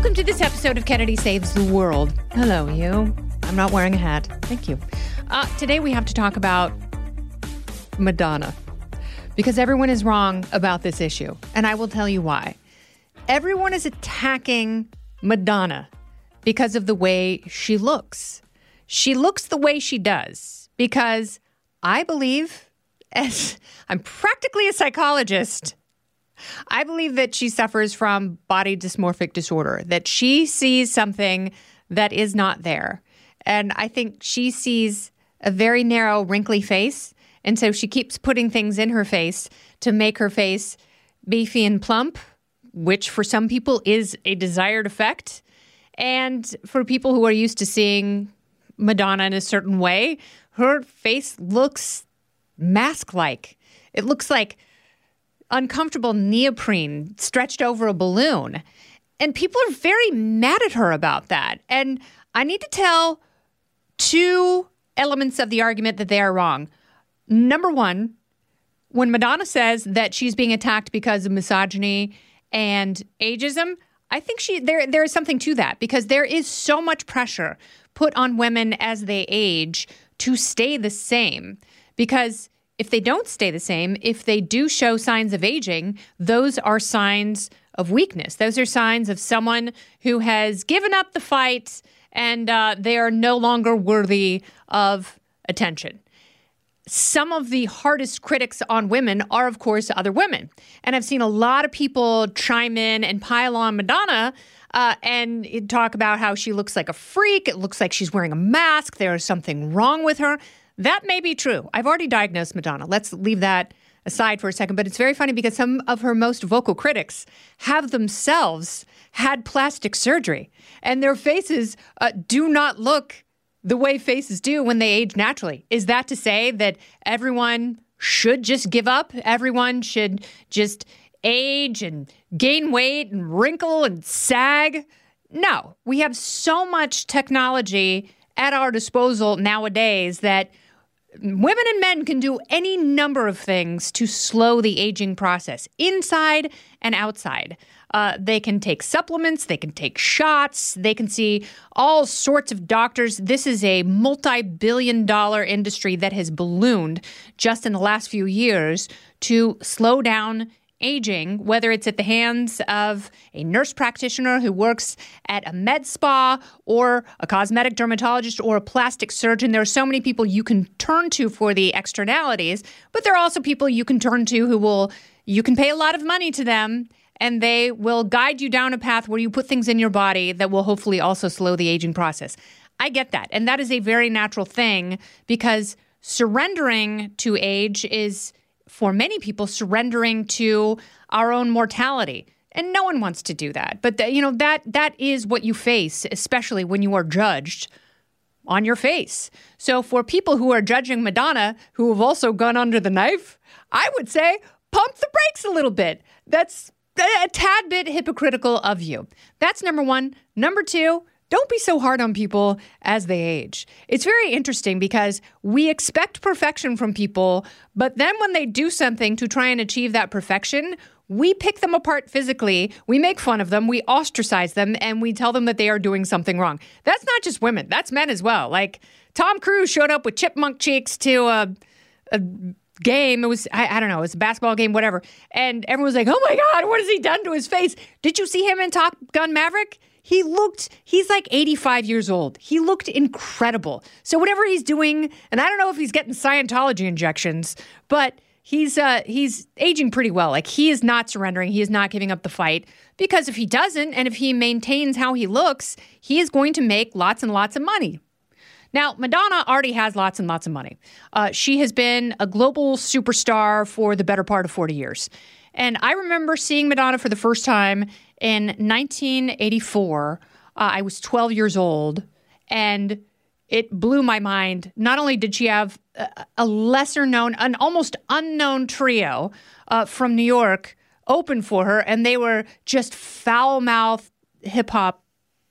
Welcome to this episode of Kennedy Saves the World. Hello, you. I'm not wearing a hat. Thank you. Uh, today we have to talk about Madonna because everyone is wrong about this issue. And I will tell you why. Everyone is attacking Madonna because of the way she looks. She looks the way she does because I believe, as I'm practically a psychologist, I believe that she suffers from body dysmorphic disorder, that she sees something that is not there. And I think she sees a very narrow, wrinkly face. And so she keeps putting things in her face to make her face beefy and plump, which for some people is a desired effect. And for people who are used to seeing Madonna in a certain way, her face looks mask like. It looks like uncomfortable neoprene stretched over a balloon. And people are very mad at her about that. And I need to tell two elements of the argument that they are wrong. Number one, when Madonna says that she's being attacked because of misogyny and ageism, I think she there there is something to that because there is so much pressure put on women as they age to stay the same because if they don't stay the same, if they do show signs of aging, those are signs of weakness. Those are signs of someone who has given up the fight and uh, they are no longer worthy of attention. Some of the hardest critics on women are, of course, other women. And I've seen a lot of people chime in and pile on Madonna uh, and talk about how she looks like a freak. It looks like she's wearing a mask. There is something wrong with her. That may be true. I've already diagnosed Madonna. Let's leave that aside for a second. But it's very funny because some of her most vocal critics have themselves had plastic surgery, and their faces uh, do not look the way faces do when they age naturally. Is that to say that everyone should just give up? Everyone should just age and gain weight and wrinkle and sag? No, we have so much technology at our disposal nowadays that women and men can do any number of things to slow the aging process, inside and outside. Uh, they can take supplements, they can take shots, they can see all sorts of doctors. This is a multi billion dollar industry that has ballooned just in the last few years to slow down aging, whether it's at the hands of a nurse practitioner who works at a med spa or a cosmetic dermatologist or a plastic surgeon. There are so many people you can turn to for the externalities, but there are also people you can turn to who will, you can pay a lot of money to them. And they will guide you down a path where you put things in your body that will hopefully also slow the aging process. I get that. And that is a very natural thing because surrendering to age is for many people surrendering to our own mortality. And no one wants to do that. But you know that that is what you face especially when you are judged on your face. So for people who are judging madonna who have also gone under the knife i would say pump the brakes a little bit. That's a tad bit hypocritical of you. That's number one. Number two don't be so hard on people as they age. It's very interesting because we expect perfection from people, but then when they do something to try and achieve that perfection, we pick them apart physically, we make fun of them, we ostracize them, and we tell them that they are doing something wrong. That's not just women, that's men as well. Like Tom Cruise showed up with chipmunk cheeks to a, a game. It was, I, I, don't know, it was a basketball game, whatever. And everyone was like, oh my God, what has he done to his face? Did you see him in Top Gun Maverick? He looked, he's like 85 years old. He looked incredible. So, whatever he's doing, and I don't know if he's getting Scientology injections, but he's uh, he's aging pretty well. Like he is not surrendering. He is not giving up the fight because if he doesn't, and if he maintains how he looks, he is going to make lots and lots of money. Now, Madonna already has lots and lots of money. Uh, she has been a global superstar for the better part of 40 years. And I remember seeing Madonna for the first time in 1984. Uh, I was 12 years old, and it blew my mind. Not only did she have a, a lesser known, an almost unknown trio uh, from New York open for her, and they were just foul mouthed hip hop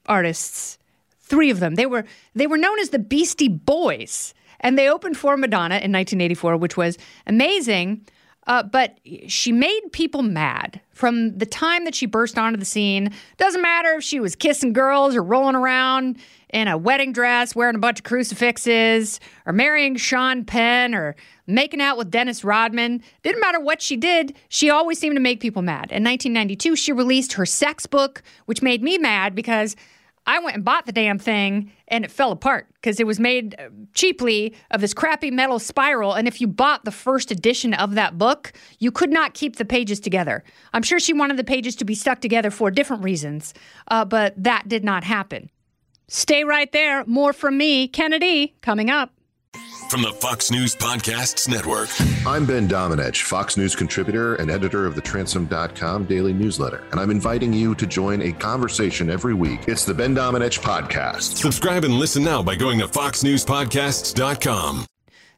artists. Three of them. They were they were known as the Beastie Boys, and they opened for Madonna in 1984, which was amazing. Uh, but she made people mad from the time that she burst onto the scene. Doesn't matter if she was kissing girls or rolling around in a wedding dress, wearing a bunch of crucifixes, or marrying Sean Penn, or making out with Dennis Rodman. Didn't matter what she did, she always seemed to make people mad. In 1992, she released her sex book, which made me mad because I went and bought the damn thing and it fell apart because it was made uh, cheaply of this crappy metal spiral. And if you bought the first edition of that book, you could not keep the pages together. I'm sure she wanted the pages to be stuck together for different reasons, uh, but that did not happen. Stay right there. More from me, Kennedy, coming up. From the Fox News Podcasts Network. I'm Ben Domenech, Fox News contributor and editor of the Transom.com daily newsletter, and I'm inviting you to join a conversation every week. It's the Ben Domenech Podcast. Subscribe and listen now by going to FoxNewsPodcasts.com.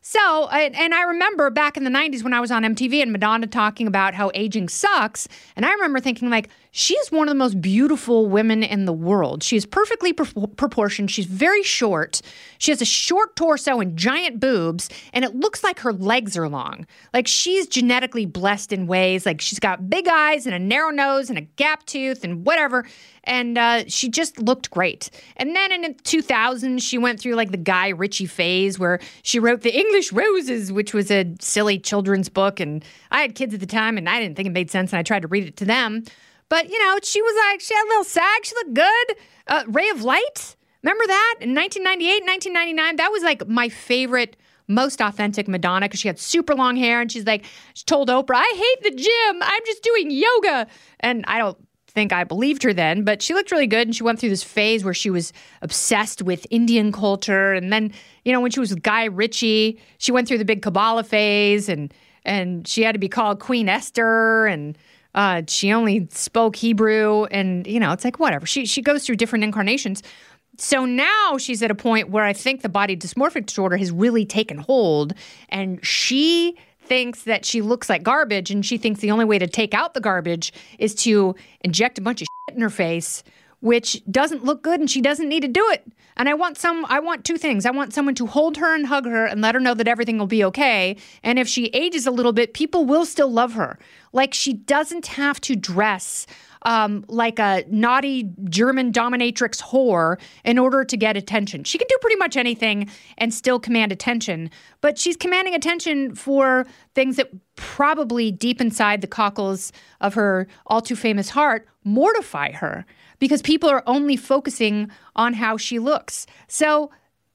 So, and I remember back in the 90s when I was on MTV and Madonna talking about how aging sucks. And I remember thinking, like, she's one of the most beautiful women in the world. She is perfectly pro- proportioned. She's very short. She has a short torso and giant boobs, and it looks like her legs are long. Like, she's genetically blessed in ways. Like, she's got big eyes and a narrow nose and a gap tooth and whatever and uh, she just looked great. And then in 2000, she went through like the Guy Ritchie phase where she wrote The English Roses, which was a silly children's book. And I had kids at the time and I didn't think it made sense and I tried to read it to them. But, you know, she was like, she had a little sag, she looked good. Uh, Ray of Light, remember that? In 1998, 1999, that was like my favorite most authentic Madonna because she had super long hair and she's like, she told Oprah, I hate the gym. I'm just doing yoga. And I don't think I believed her then, but she looked really good. And she went through this phase where she was obsessed with Indian culture. And then, you know, when she was with Guy Ritchie, she went through the big Kabbalah phase and, and she had to be called Queen Esther. And, uh, she only spoke Hebrew. And, you know, it's like, whatever. She, she goes through different incarnations. So now she's at a point where I think the body dysmorphic disorder has really taken hold. And she thinks that she looks like garbage and she thinks the only way to take out the garbage is to inject a bunch of shit in her face which doesn't look good and she doesn't need to do it. And I want some I want two things. I want someone to hold her and hug her and let her know that everything will be okay. And if she ages a little bit, people will still love her. Like she doesn't have to dress um, like a naughty German dominatrix whore in order to get attention. She can do pretty much anything and still command attention, but she's commanding attention for things that probably deep inside the cockles of her all too famous heart mortify her because people are only focusing on how she looks. So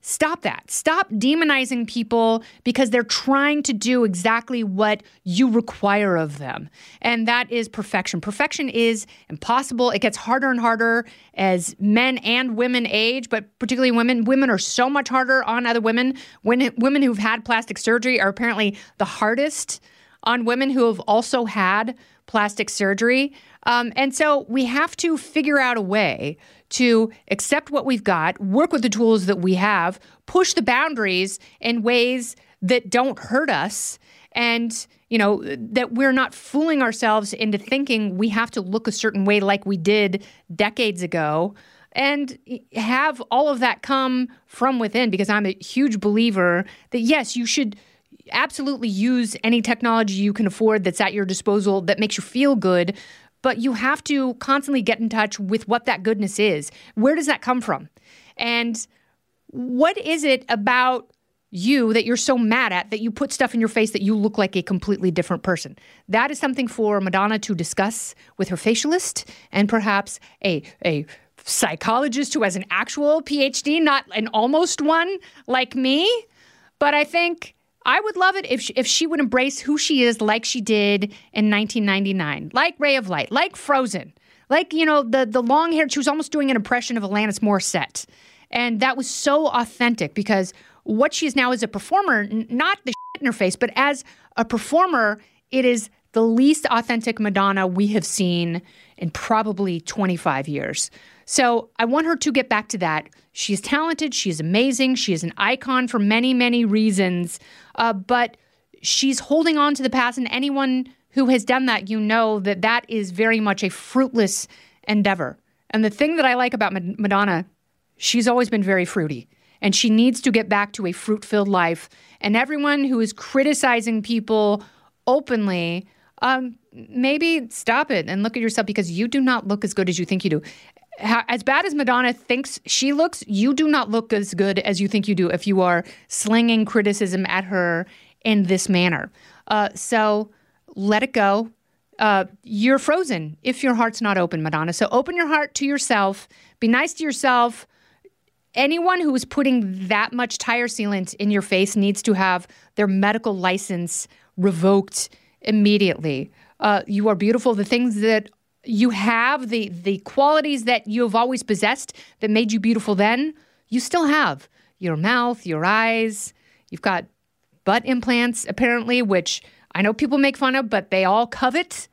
Stop that. Stop demonizing people because they're trying to do exactly what you require of them. And that is perfection. Perfection is impossible. It gets harder and harder as men and women age, but particularly women. Women are so much harder on other women. When women who've had plastic surgery are apparently the hardest on women who have also had plastic surgery. Um, and so we have to figure out a way to accept what we've got, work with the tools that we have, push the boundaries in ways that don't hurt us, and you know that we're not fooling ourselves into thinking we have to look a certain way like we did decades ago and have all of that come from within because I'm a huge believer that yes, you should absolutely use any technology you can afford that's at your disposal that makes you feel good but you have to constantly get in touch with what that goodness is. Where does that come from? And what is it about you that you're so mad at that you put stuff in your face that you look like a completely different person? That is something for Madonna to discuss with her facialist and perhaps a a psychologist who has an actual PhD, not an almost one like me. But I think I would love it if she, if she would embrace who she is like she did in 1999, like Ray of Light, like Frozen, like you know the the long hair. She was almost doing an impression of Alanis Morissette, and that was so authentic because what she is now as a performer, not the shit in her face, but as a performer, it is the least authentic Madonna we have seen in probably 25 years. So I want her to get back to that. She's talented, she's amazing, she is an icon for many, many reasons, uh, but she's holding on to the past, and anyone who has done that, you know that that is very much a fruitless endeavor. And the thing that I like about Madonna, she's always been very fruity and she needs to get back to a fruit filled life. And everyone who is criticizing people openly, um, maybe stop it and look at yourself because you do not look as good as you think you do. As bad as Madonna thinks she looks, you do not look as good as you think you do if you are slinging criticism at her in this manner. Uh, so let it go. Uh, you're frozen if your heart's not open, Madonna. So open your heart to yourself. Be nice to yourself anyone who is putting that much tire sealant in your face needs to have their medical license revoked immediately. Uh, you are beautiful. The things that you have, the the qualities that you have always possessed that made you beautiful then, you still have. Your mouth, your eyes. You've got butt implants, apparently, which I know people make fun of, but they all covet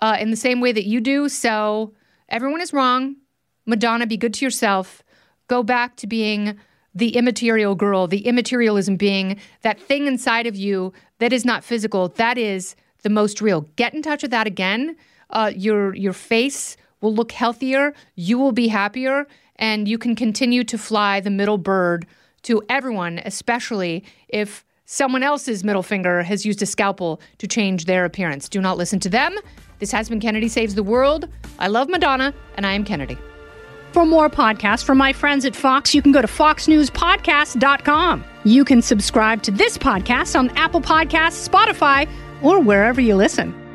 uh, in the same way that you do. So everyone is wrong. Madonna, be good to yourself go back to being the immaterial girl, the immaterialism being that thing inside of you that is not physical, that is the most real. Get in touch with that again. Uh, your your face will look healthier. You will be happier, and you can continue to fly the middle bird to everyone, especially if someone else's middle finger has used a scalpel to change their appearance. Do not listen to them. This has been Kennedy Saves the World. I love Madonna, and I am Kennedy. For more podcasts from my friends at Fox, you can go to foxnewspodcast.com. You can subscribe to this podcast on Apple Podcasts, Spotify, or wherever you listen.